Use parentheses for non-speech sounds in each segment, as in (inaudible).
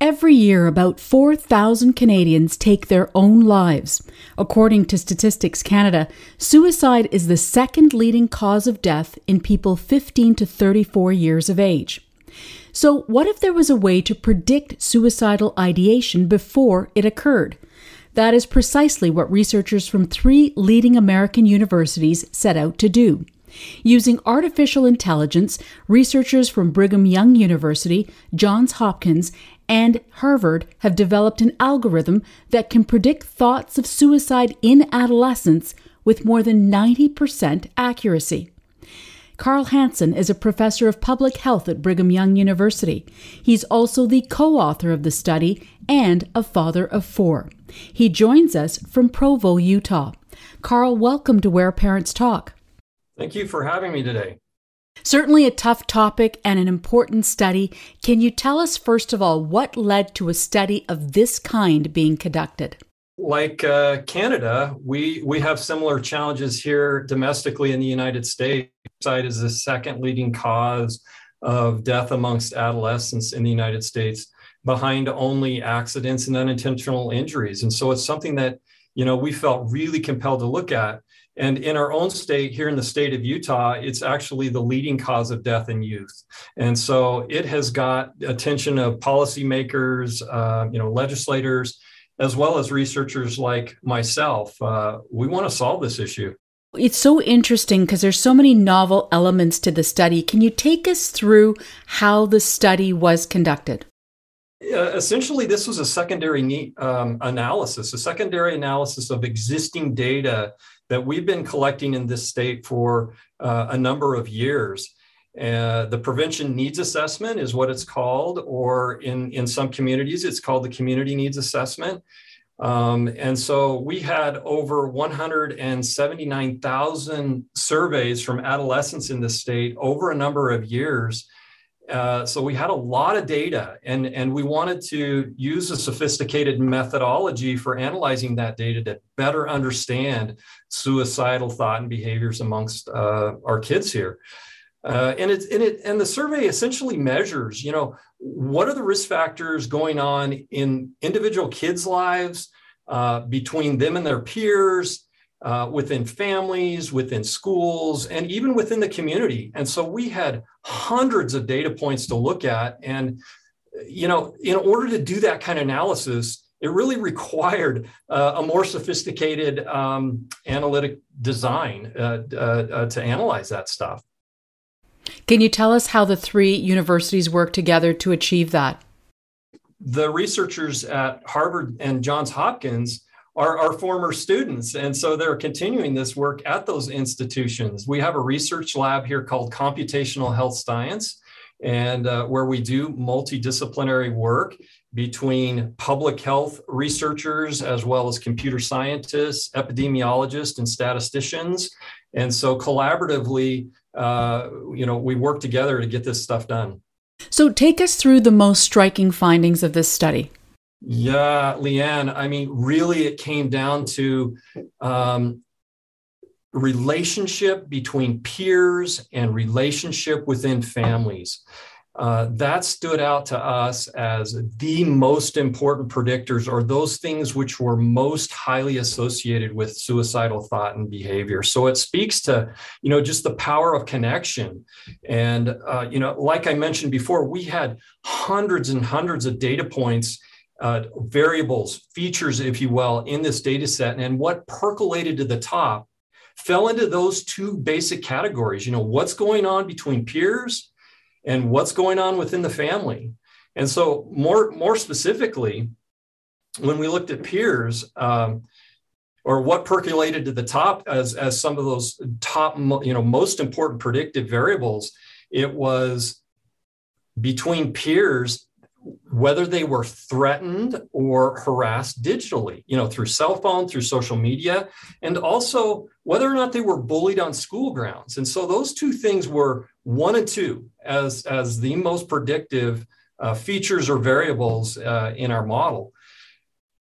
Every year, about 4,000 Canadians take their own lives. According to Statistics Canada, suicide is the second leading cause of death in people 15 to 34 years of age. So, what if there was a way to predict suicidal ideation before it occurred? That is precisely what researchers from three leading American universities set out to do. Using artificial intelligence, researchers from Brigham Young University, Johns Hopkins, and Harvard have developed an algorithm that can predict thoughts of suicide in adolescence with more than 90% accuracy. Carl Hanson is a professor of public health at Brigham Young University. He's also the co author of the study and a father of four. He joins us from Provo, Utah. Carl, welcome to Where Parents Talk. Thank you for having me today. Certainly a tough topic and an important study. Can you tell us, first of all, what led to a study of this kind being conducted? Like uh, Canada, we, we have similar challenges here domestically in the United States. Suicide is the second leading cause of death amongst adolescents in the United States, behind only accidents and unintentional injuries. And so it's something that you know we felt really compelled to look at and in our own state, here in the state of Utah, it's actually the leading cause of death in youth. And so it has got attention of policymakers, uh, you know, legislators, as well as researchers like myself. Uh, we want to solve this issue. It's so interesting because there's so many novel elements to the study. Can you take us through how the study was conducted? Essentially, this was a secondary um, analysis, a secondary analysis of existing data that we've been collecting in this state for uh, a number of years. Uh, the prevention needs assessment is what it's called, or in, in some communities, it's called the community needs assessment. Um, and so we had over 179,000 surveys from adolescents in the state over a number of years uh, so we had a lot of data and, and we wanted to use a sophisticated methodology for analyzing that data to better understand suicidal thought and behaviors amongst uh, our kids here. Uh, and it, and it and the survey essentially measures, you know, what are the risk factors going on in individual kids' lives uh, between them and their peers, uh, within families, within schools, and even within the community. And so we had hundreds of data points to look at. And, you know, in order to do that kind of analysis, it really required uh, a more sophisticated um, analytic design uh, uh, uh to analyze that stuff. Can you tell us how the three universities work together to achieve that? The researchers at Harvard and Johns Hopkins are our former students. And so they're continuing this work at those institutions. We have a research lab here called Computational Health Science, and uh, where we do multidisciplinary work between public health researchers as well as computer scientists, epidemiologists, and statisticians. And so collaboratively, uh, you know, we work together to get this stuff done. So take us through the most striking findings of this study. Yeah, Leanne. I mean, really, it came down to um, relationship between peers and relationship within families. Uh, that stood out to us as the most important predictors or those things which were most highly associated with suicidal thought and behavior so it speaks to you know just the power of connection and uh, you know like i mentioned before we had hundreds and hundreds of data points uh, variables, features, if you will, in this data set. And what percolated to the top fell into those two basic categories. You know, what's going on between peers and what's going on within the family. And so, more, more specifically, when we looked at peers, um, or what percolated to the top as, as some of those top, you know, most important predictive variables, it was between peers whether they were threatened or harassed digitally, you know, through cell phone, through social media, and also whether or not they were bullied on school grounds. And so those two things were one and two as, as the most predictive uh, features or variables uh, in our model.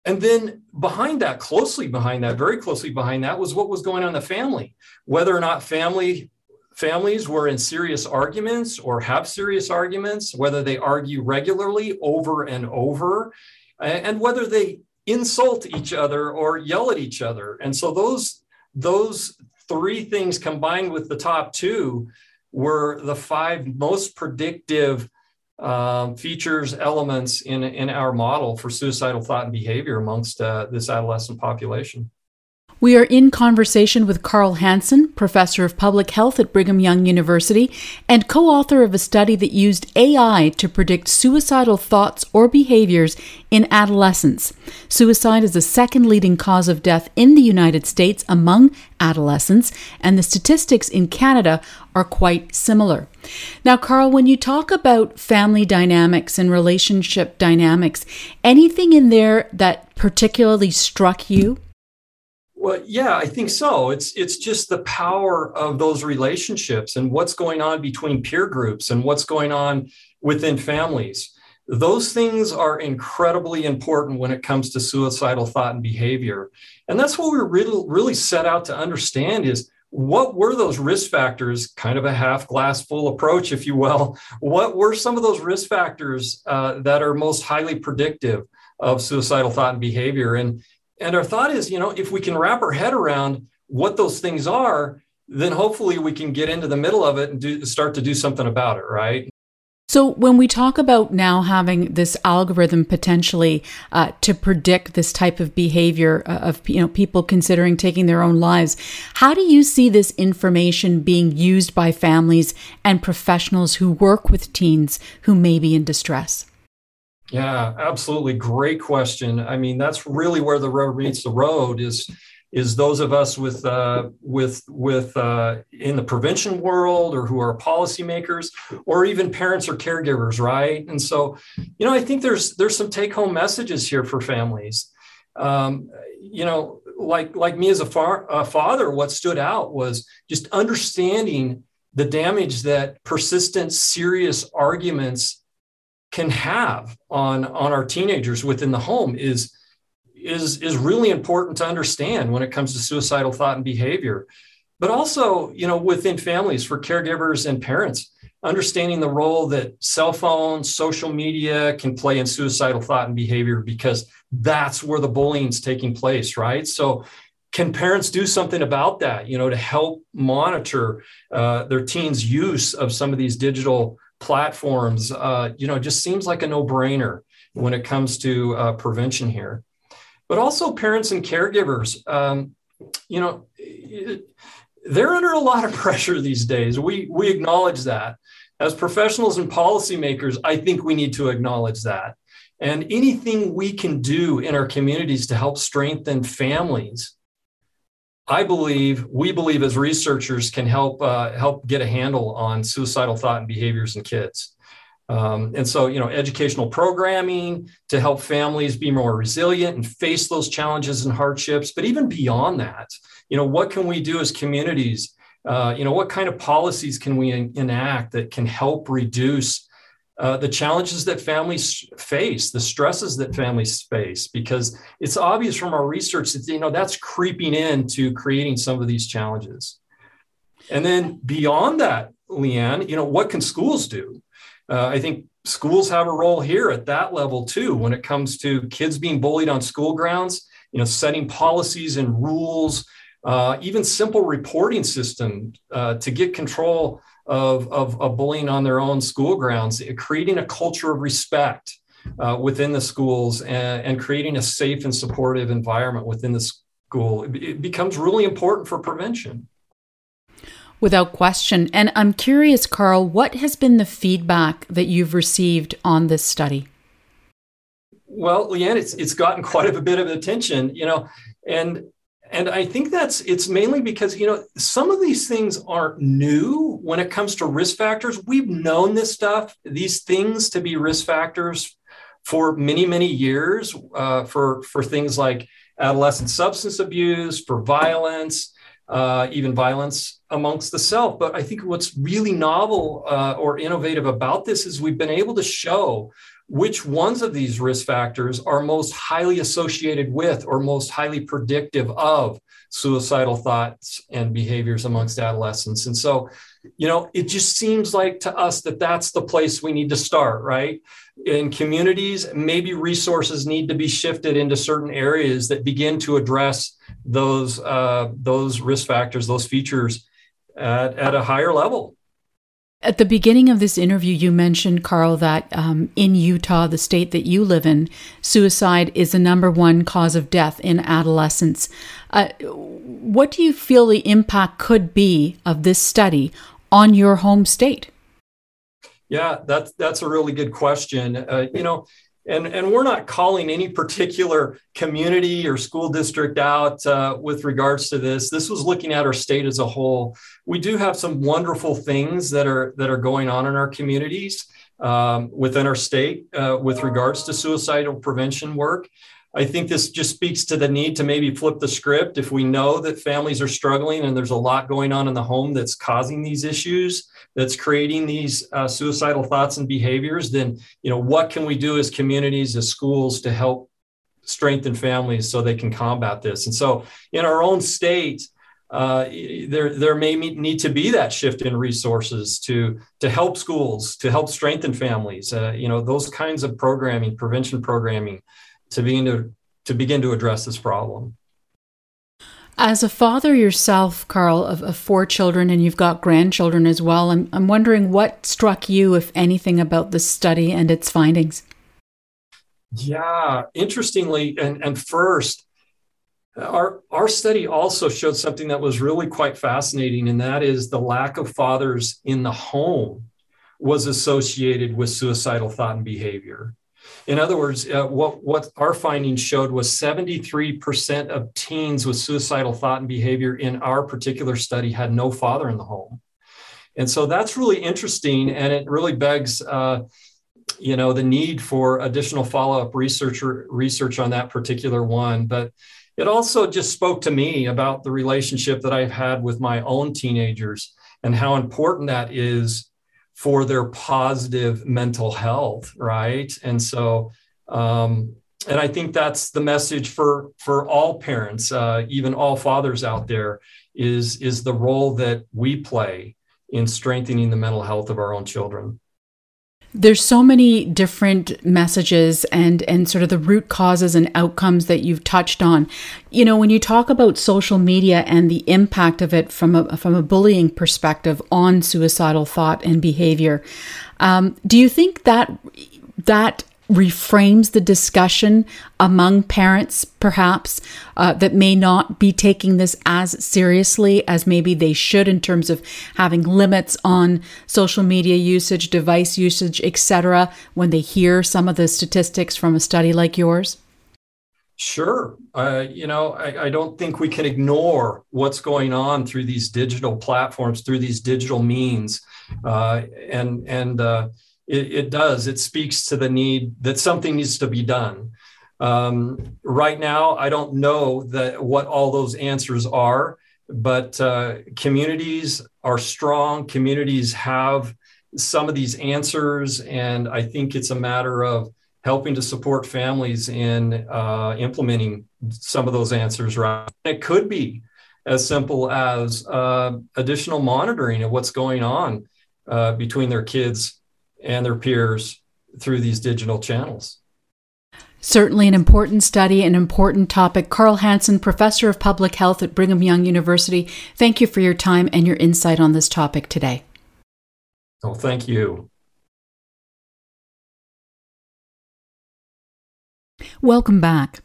And then behind that, closely behind that, very closely behind that, was what was going on in the family, whether or not family families were in serious arguments or have serious arguments, whether they argue regularly over and over, and whether they insult each other or yell at each other. And so those those three things combined with the top two were the five most predictive um, features, elements in, in our model for suicidal thought and behavior amongst uh, this adolescent population. We are in conversation with Carl Hanson, professor of public health at Brigham Young University and co author of a study that used AI to predict suicidal thoughts or behaviors in adolescents. Suicide is the second leading cause of death in the United States among adolescents, and the statistics in Canada are quite similar. Now, Carl, when you talk about family dynamics and relationship dynamics, anything in there that particularly struck you? Well, yeah, I think so. It's it's just the power of those relationships and what's going on between peer groups and what's going on within families. Those things are incredibly important when it comes to suicidal thought and behavior. And that's what we really really set out to understand is what were those risk factors kind of a half glass full approach if you will what were some of those risk factors uh, that are most highly predictive of suicidal thought and behavior and and our thought is, you know, if we can wrap our head around what those things are, then hopefully we can get into the middle of it and do, start to do something about it, right? So, when we talk about now having this algorithm potentially uh, to predict this type of behavior uh, of you know people considering taking their own lives, how do you see this information being used by families and professionals who work with teens who may be in distress? Yeah, absolutely. Great question. I mean, that's really where the road meets the road is is those of us with uh, with with uh, in the prevention world or who are policymakers or even parents or caregivers, right? And so, you know, I think there's there's some take home messages here for families. Um, you know, like like me as a, far, a father, what stood out was just understanding the damage that persistent, serious arguments can have on on our teenagers within the home is is is really important to understand when it comes to suicidal thought and behavior. But also you know within families for caregivers and parents understanding the role that cell phones social media can play in suicidal thought and behavior because that's where the bullying is taking place right? So can parents do something about that you know to help monitor uh, their teens use of some of these digital platforms, uh, you know, just seems like a no-brainer when it comes to uh, prevention here. But also parents and caregivers, um, you know, they're under a lot of (laughs) pressure these days. We we acknowledge that. As professionals and policymakers, I think we need to acknowledge that. And anything we can do in our communities to help strengthen families I believe, we believe as researchers can help uh, help get a handle on suicidal thought and behaviors in kids. Um, and so, you know, educational programming to help families be more resilient and face those challenges and hardships. But even beyond that, you know, what can we do as communities? Uh, you know, what kind of policies can we enact that can help reduce uh, the challenges that families face, the stresses that families face, because it's obvious from our research that you know that's creeping into creating some of these challenges. And then beyond that, Leanne, you know, what can schools do? Uh, I think schools have a role here at that level too, when it comes to kids being bullied on school grounds. You know, setting policies and rules, uh, even simple reporting system uh, to get control of, of, of bullying on their own school grounds, creating a culture of respect uh, within the schools and, and, creating a safe and supportive environment within the school it becomes really important for prevention. Without question. And I'm curious, Carl, what has been the feedback that you've received on this study? Well, Leanne, it's it's gotten (laughs) quite a bit of attention, you know, and and I think that's it's mainly because you know some of these things aren't new when it comes to risk factors. We've known this stuff, these things to be risk factors for many many years uh, for for things like adolescent substance abuse, for violence, uh, even violence amongst the self. But I think what's really novel uh, or innovative about this is we've been able to show which ones of these risk factors are most highly associated with or most highly predictive of suicidal thoughts and behaviors amongst adolescents. And so, you know, it just seems like to us that that's the place we need to start, right? In communities, maybe resources need to be shifted into certain areas that begin to address those uh, those risk factors, those features at, at a higher level. At the beginning of this interview, you mentioned, Carl, that um, in Utah, the state that you live in, suicide is the number one cause of death in adolescents. Uh, what do you feel the impact could be of this study on your home state? Yeah, that's that's a really good question. Uh, you know, and, and we're not calling any particular community or school district out uh, with regards to this. This was looking at our state as a whole. We do have some wonderful things that are that are going on in our communities um, within our state uh, with regards to suicidal prevention work. I think this just speaks to the need to maybe flip the script. If we know that families are struggling and there's a lot going on in the home that's causing these issues, that's creating these uh, suicidal thoughts and behaviors, then you know what can we do as communities, as schools, to help strengthen families so they can combat this? And so, in our own state, uh, there there may need to be that shift in resources to to help schools to help strengthen families. Uh, you know those kinds of programming, prevention programming to begin to, to begin to address this problem. As a father yourself, Carl, of, of, four children, and you've got grandchildren as well, I'm, I'm wondering what struck you, if anything, about this study and its findings. Yeah, interestingly, and, and first, our, our study also showed something that was really quite fascinating, and that is the lack of fathers in the home was associated with suicidal thought and behavior. In other words, uh, what, what our findings showed was 73% of teens with suicidal thought and behavior in our particular study had no father in the home. And so that's really interesting. And it really begs, uh, you know, the need for additional follow-up research, research on that particular one. But it also just spoke to me about the relationship that I've had with my own teenagers and how important that is for their positive mental health, right? And so, um, and I think that's the message for for all parents, uh, even all fathers out there, is is the role that we play in strengthening the mental health of our own children there's so many different messages and and sort of the root causes and outcomes that you've touched on. You know when you talk about social media and the impact of it from a from a bullying perspective on suicidal thought and behavior um, do you think that that reframes the discussion among parents, perhaps, uh, that may not be taking this as seriously as maybe they should in terms of having limits on social media usage, device usage, etc., when they hear some of the statistics from a study like yours? Sure. Uh, you know, I, I, don't think we can ignore what's going on through these digital platforms, through these digital means. Uh, and, and, uh, it, it, does. It speaks to the need that something needs to be done. Um, right now, I don't know that what all those answers are, but uh, communities are strong. Communities have some of these answers, and I think it's a matter of helping to support families in uh, implementing some of those answers. Right, it could be as simple as uh, additional monitoring of what's going on uh, between their kids and their peers through these digital channels. Certainly an important study, an important topic. Carl Hanson, Professor of Public Health at Brigham Young University, thank you for your time and your insight on this topic today. Oh, thank you. Welcome back.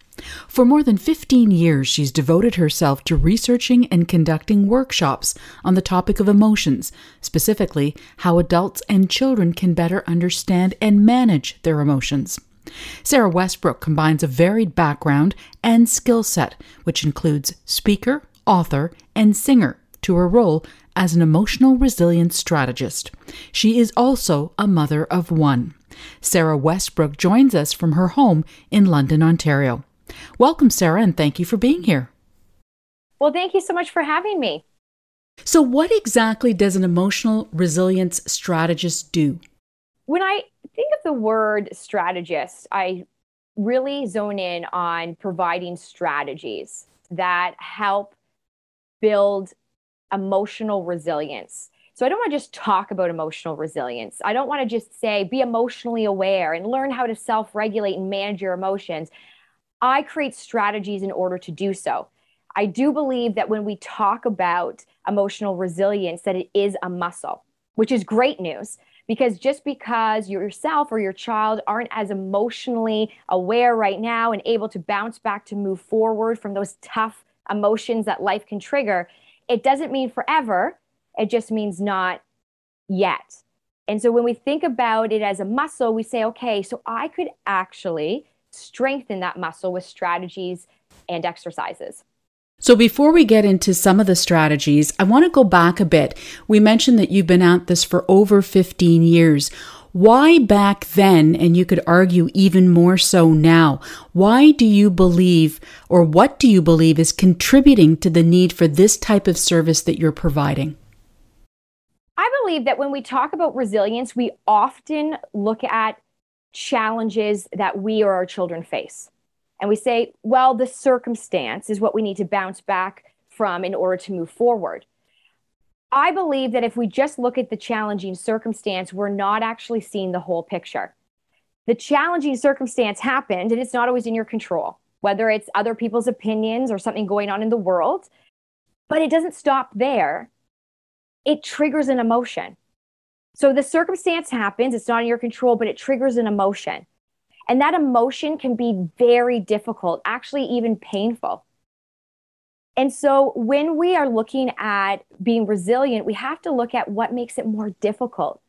For more than 15 years, she's devoted herself to researching and conducting workshops on the topic of emotions, specifically how adults and children can better understand and manage their emotions. Sarah Westbrook combines a varied background and skill set, which includes speaker, author, and singer, to her role as an emotional resilience strategist. She is also a mother of one. Sarah Westbrook joins us from her home in London, Ontario. Welcome, Sarah, and thank you for being here. Well, thank you so much for having me. So, what exactly does an emotional resilience strategist do? When I think of the word strategist, I really zone in on providing strategies that help build emotional resilience. So I don't want to just talk about emotional resilience. I don't want to just say be emotionally aware and learn how to self regulate and manage your emotions. I create strategies in order to do so. I do believe that when we talk about emotional resilience that it is a muscle, which is great news because just because yourself or your child aren't as emotionally aware right now and able to bounce back to move forward from those tough emotions that life can trigger, it doesn't mean forever. It just means not yet. And so when we think about it as a muscle, we say, okay, so I could actually strengthen that muscle with strategies and exercises. So, before we get into some of the strategies, I want to go back a bit. We mentioned that you've been at this for over 15 years. Why back then, and you could argue even more so now, why do you believe, or what do you believe is contributing to the need for this type of service that you're providing? I believe that when we talk about resilience, we often look at challenges that we or our children face and we say, well, the circumstance is what we need to bounce back from in order to move forward. I believe that if we just look at the challenging circumstance, we're not actually seeing the whole picture. The challenging circumstance happened, and it's not always in your control, whether it's other people's opinions or something going on in the world. But it doesn't stop there, it triggers an emotion. So the circumstance happens, it's not in your control, but it triggers an emotion. And that emotion can be very difficult, actually, even painful. And so when we are looking at being resilient, we have to look at what makes it more difficult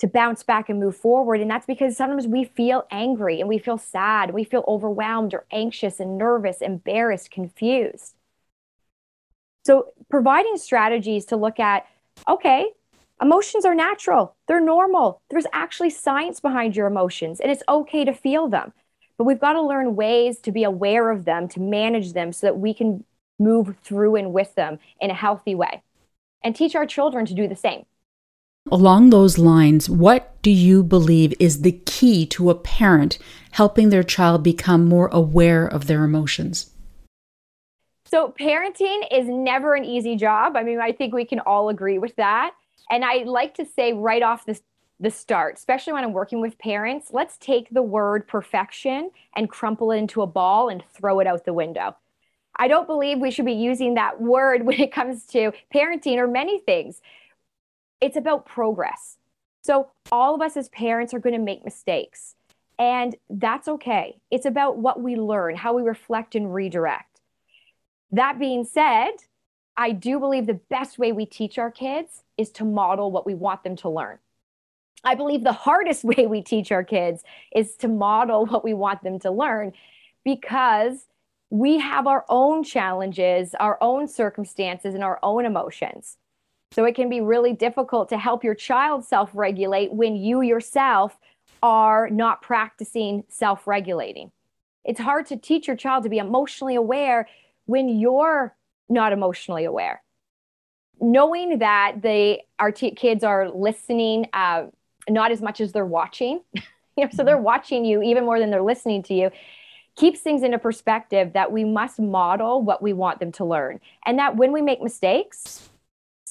to bounce back and move forward. And that's because sometimes we feel angry and we feel sad, we feel overwhelmed or anxious and nervous, embarrassed, confused. So providing strategies to look at, okay, Emotions are natural, they're normal. There's actually science behind your emotions, and it's okay to feel them. But we've got to learn ways to be aware of them, to manage them so that we can move through and with them in a healthy way and teach our children to do the same. Along those lines, what do you believe is the key to a parent helping their child become more aware of their emotions? So, parenting is never an easy job. I mean, I think we can all agree with that. And I like to say right off the, the start, especially when I'm working with parents, let's take the word perfection and crumple it into a ball and throw it out the window. I don't believe we should be using that word (laughs) when it comes to parenting or many things. It's about progress. So, all of us as parents are going to make mistakes, and that's okay. It's about what we learn, how we reflect and redirect. That being said, I do believe the best way we teach our kids is to model what we want them to learn. I believe the hardest (laughs) way we teach our kids is to model what we want them to learn because we have our own challenges, our own circumstances, and our own emotions. So it can be really difficult to help your child self regulate when you yourself are not practicing self regulating. It's hard to teach your child to be emotionally aware when you're not emotionally aware. Knowing that they our t- kids are listening, uh, not as much as they're watching, (laughs) you know, so they're watching you even more than they're listening to you, keeps things into perspective. That we must model what we want them to learn, and that when we make mistakes,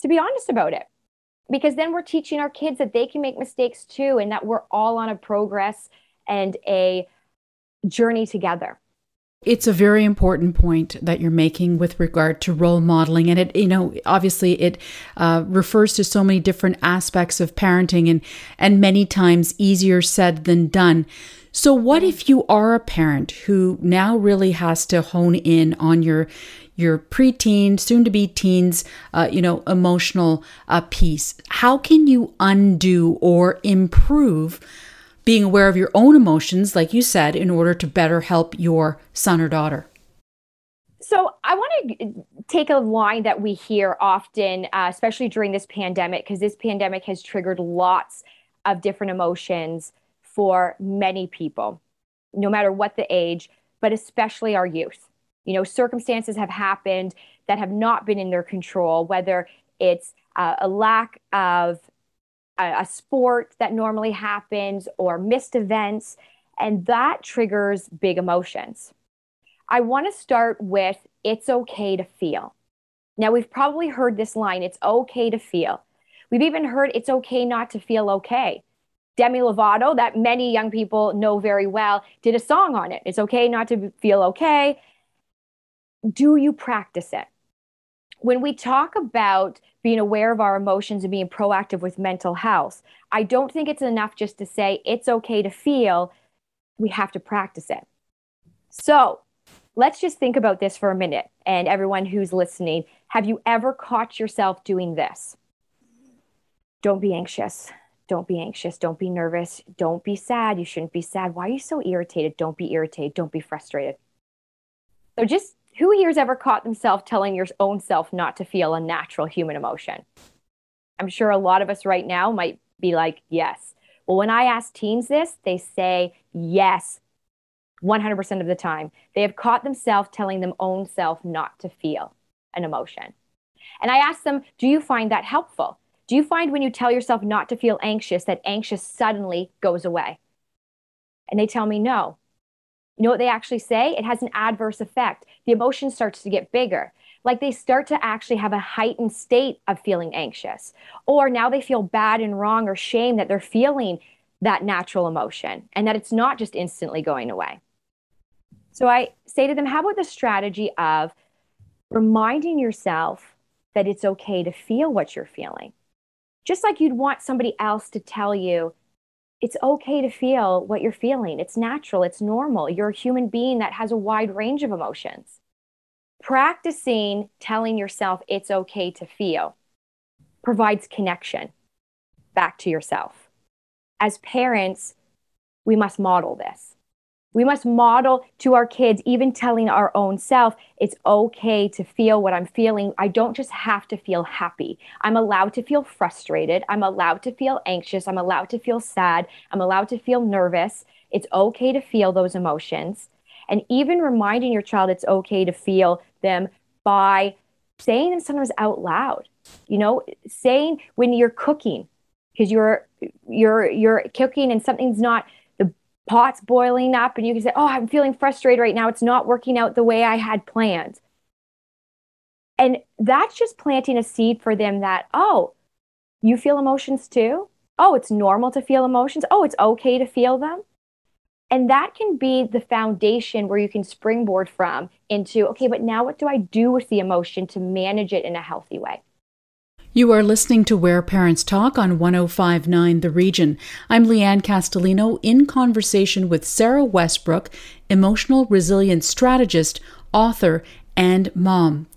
to be honest about it, because then we're teaching our kids that they can make mistakes too, and that we're all on a progress and a journey together. It's a very important point that you're making with regard to role modeling. And it, you know, obviously it uh, refers to so many different aspects of parenting and, and many times easier said than done. So, what if you are a parent who now really has to hone in on your your preteen, soon to be teens, uh, you know, emotional uh, piece? How can you undo or improve being aware of your own emotions, like you said, in order to better help your son or daughter? So, I want to take a line that we hear often, uh, especially during this pandemic, because this pandemic has triggered lots of different emotions for many people, no matter what the age, but especially our youth. You know, circumstances have happened that have not been in their control, whether it's uh, a lack of a, a sport that normally happens or missed events, and that triggers big emotions. I want to start with it's okay to feel. Now, we've probably heard this line it's okay to feel. We've even heard it's okay not to feel okay. Demi Lovato, that many young people know very well, did a song on it. It's okay not to feel okay. Do you practice it? When we talk about being aware of our emotions and being proactive with mental health, I don't think it's enough just to say it's okay to feel. We have to practice it. So let's just think about this for a minute. And everyone who's listening, have you ever caught yourself doing this? Don't be anxious. Don't be anxious. Don't be nervous. Don't be sad. You shouldn't be sad. Why are you so irritated? Don't be irritated. Don't be frustrated. So, just who here's ever caught themselves telling your own self not to feel a natural human emotion? I'm sure a lot of us right now might be like, yes. Well, when I ask teens this, they say yes 100% of the time. They have caught themselves telling them own self not to feel an emotion. And I ask them, do you find that helpful? Do you find when you tell yourself not to feel anxious that anxious suddenly goes away? And they tell me no. You know what they actually say? It has an adverse effect. The emotion starts to get bigger. Like they start to actually have a heightened state of feeling anxious. Or now they feel bad and wrong or shame that they're feeling that natural emotion and that it's not just instantly going away. So I say to them, how about the strategy of reminding yourself that it's okay to feel what you're feeling? Just like you'd want somebody else to tell you, it's okay to feel what you're feeling. It's natural, it's normal. You're a human being that has a wide range of emotions. Practicing telling yourself it's okay to feel provides connection back to yourself. As parents, we must model this. We must model to our kids, even telling our own self, it's okay to feel what I'm feeling. I don't just have to feel happy. I'm allowed to feel frustrated. I'm allowed to feel anxious. I'm allowed to feel sad. I'm allowed to feel nervous. It's okay to feel those emotions. And even reminding your child it's okay to feel them by saying them sometimes out loud. You know, saying when you're cooking, because you're you're you're cooking and something's not pot's boiling up and you can say, Oh, I'm feeling frustrated right now. It's not working out the way I had planned. And that's just planting a seed for them that, oh, you feel emotions too? Oh, it's normal to feel emotions. Oh, it's okay to feel them. And that can be the foundation where you can springboard from into, okay, but now what do I do with the emotion to manage it in a healthy way? You are listening to Where Parents Talk on 1059 The Region. I'm Leanne Castellino in conversation with Sarah Westbrook, emotional resilience strategist, author, and mom.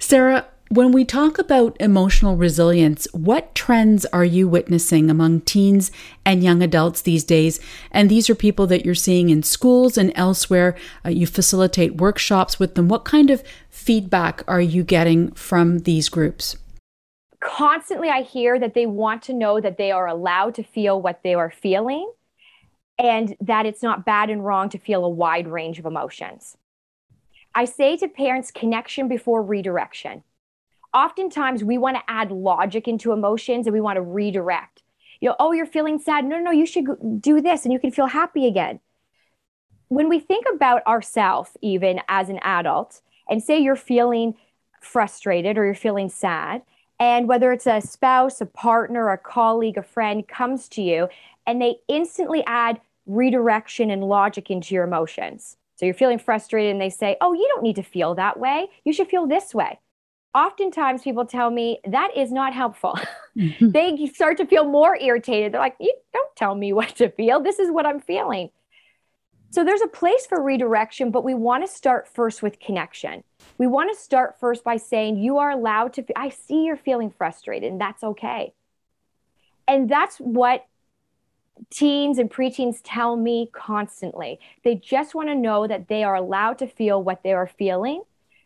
Sarah, when we talk about emotional resilience, what trends are you witnessing among teens and young adults these days? And these are people that you're seeing in schools and elsewhere. Uh, you facilitate workshops with them. What kind of feedback are you getting from these groups? Constantly I hear that they want to know that they are allowed to feel what they are feeling and that it's not bad and wrong to feel a wide range of emotions. I say to parents, connection before redirection. Oftentimes, we want to add logic into emotions and we want to redirect. You know, oh, you're feeling sad. No, no, no, you should do this and you can feel happy again. When we think about ourselves, even as an adult, and say you're feeling frustrated or you're feeling sad, and whether it's a spouse, a partner, a colleague, a friend comes to you and they instantly add redirection and logic into your emotions. So you're feeling frustrated and they say, Oh, you don't need to feel that way. You should feel this way. Oftentimes people tell me that is not helpful. Mm-hmm. (laughs) they start to feel more irritated. They're like, You don't tell me what to feel. This is what I'm feeling. So there's a place for redirection, but we want to start first with connection. We want to start first by saying, You are allowed to, I see you're feeling frustrated, and that's okay. And that's what teens and preteens tell me constantly. They just want to know that they are allowed to feel what they are feeling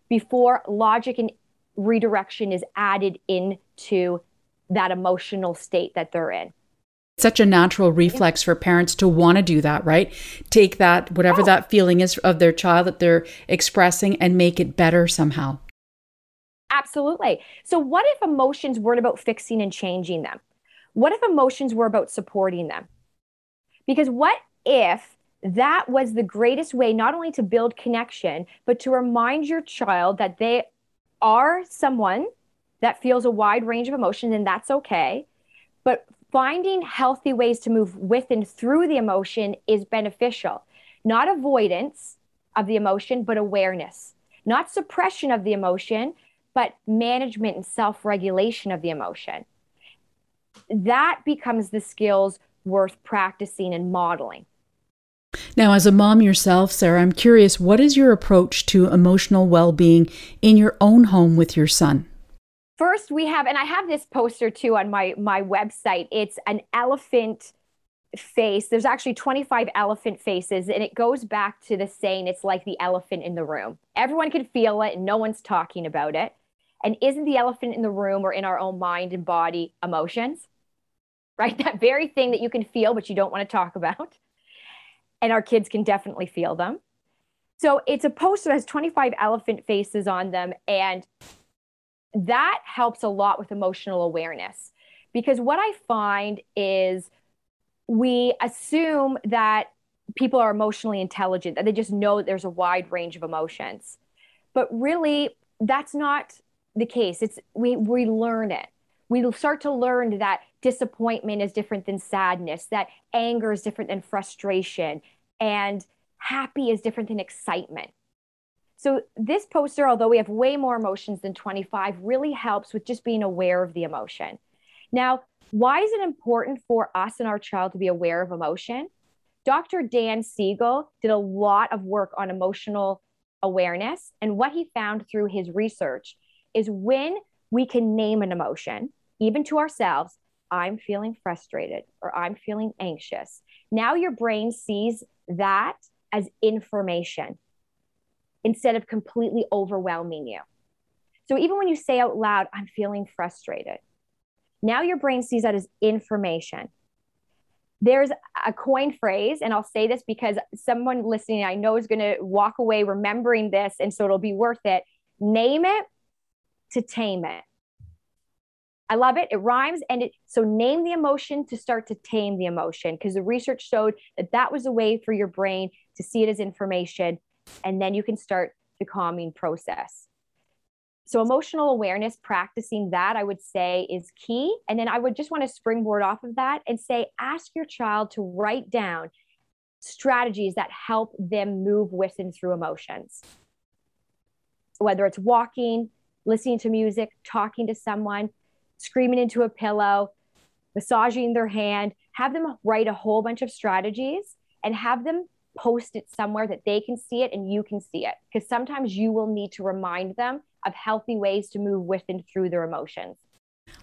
before logic and redirection is added into that emotional state that they're in such a natural reflex for parents to want to do that, right? Take that, whatever that feeling is of their child that they're expressing, and make it better somehow. Absolutely. So, what if emotions weren't about fixing and changing them? What if emotions were about supporting them? Because what if that was the greatest way not only to build connection, but to remind your child that they are someone that feels a wide range of emotions and that's okay. But finding healthy ways to move with and through the emotion is beneficial. Not avoidance of the emotion, but awareness. Not suppression of the emotion, but management and self regulation of the emotion. That becomes the skills worth practicing and modeling. Now, as a mom yourself, Sarah, I'm curious what is your approach to emotional well being in your own home with your son? First, we have, and I have this poster too on my, my website. It's an elephant face. There's actually 25 elephant faces, and it goes back to the saying it's like the elephant in the room. Everyone can feel it, and no one's talking about it. And isn't the elephant in the room or in our own mind and body emotions? Right? (laughs) That very thing that you can feel, but you don't want to talk about and our kids can definitely feel them. So it's a poster that has 25 elephant faces on them, and that helps a lot with emotional awareness. Because what I find is we assume that people are emotionally intelligent, that they just know there's a wide range of emotions. But really, that's not the case. It's we we learn it. We start to learn that disappointment is different than sadness, that anger is different than frustration, and happy is different than excitement. So, this poster, although we have way more emotions than 25, really helps with just being aware of the emotion. Now, why is it important for us and our child to be aware of emotion? Dr. Dan Siegel did a lot of work on emotional awareness. And what he found through his research is when we can name an emotion, even to ourselves, I'm feeling frustrated or I'm feeling anxious. Now your brain sees that as information instead of completely overwhelming you. So even when you say out loud, I'm feeling frustrated, now your brain sees that as information. There's a coin phrase, and I'll say this because someone listening I know is going to walk away remembering this, and so it'll be worth it. Name it to tame it. I love it. It rhymes. And it, so name the emotion to start to tame the emotion because the research showed that that was a way for your brain to see it as information. And then you can start the calming process. So emotional awareness, practicing that, I would say is key. And then I would just want to springboard off of that and say, ask your child to write down strategies that help them move with and through emotions. Whether it's walking, listening to music, talking to someone, screaming into a pillow, massaging their hand, have them write a whole bunch of strategies and have them post it somewhere that they can see it and you can see it. Because sometimes you will need to remind them of healthy ways to move with and through their emotions.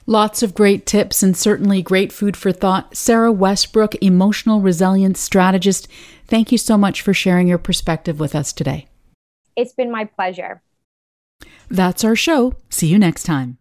Lots of great tips and certainly great food for thought. Sarah Westbrook, emotional resilience strategist, thank you so much for sharing your perspective with us today. It's been my pleasure. That's our show. See you next time.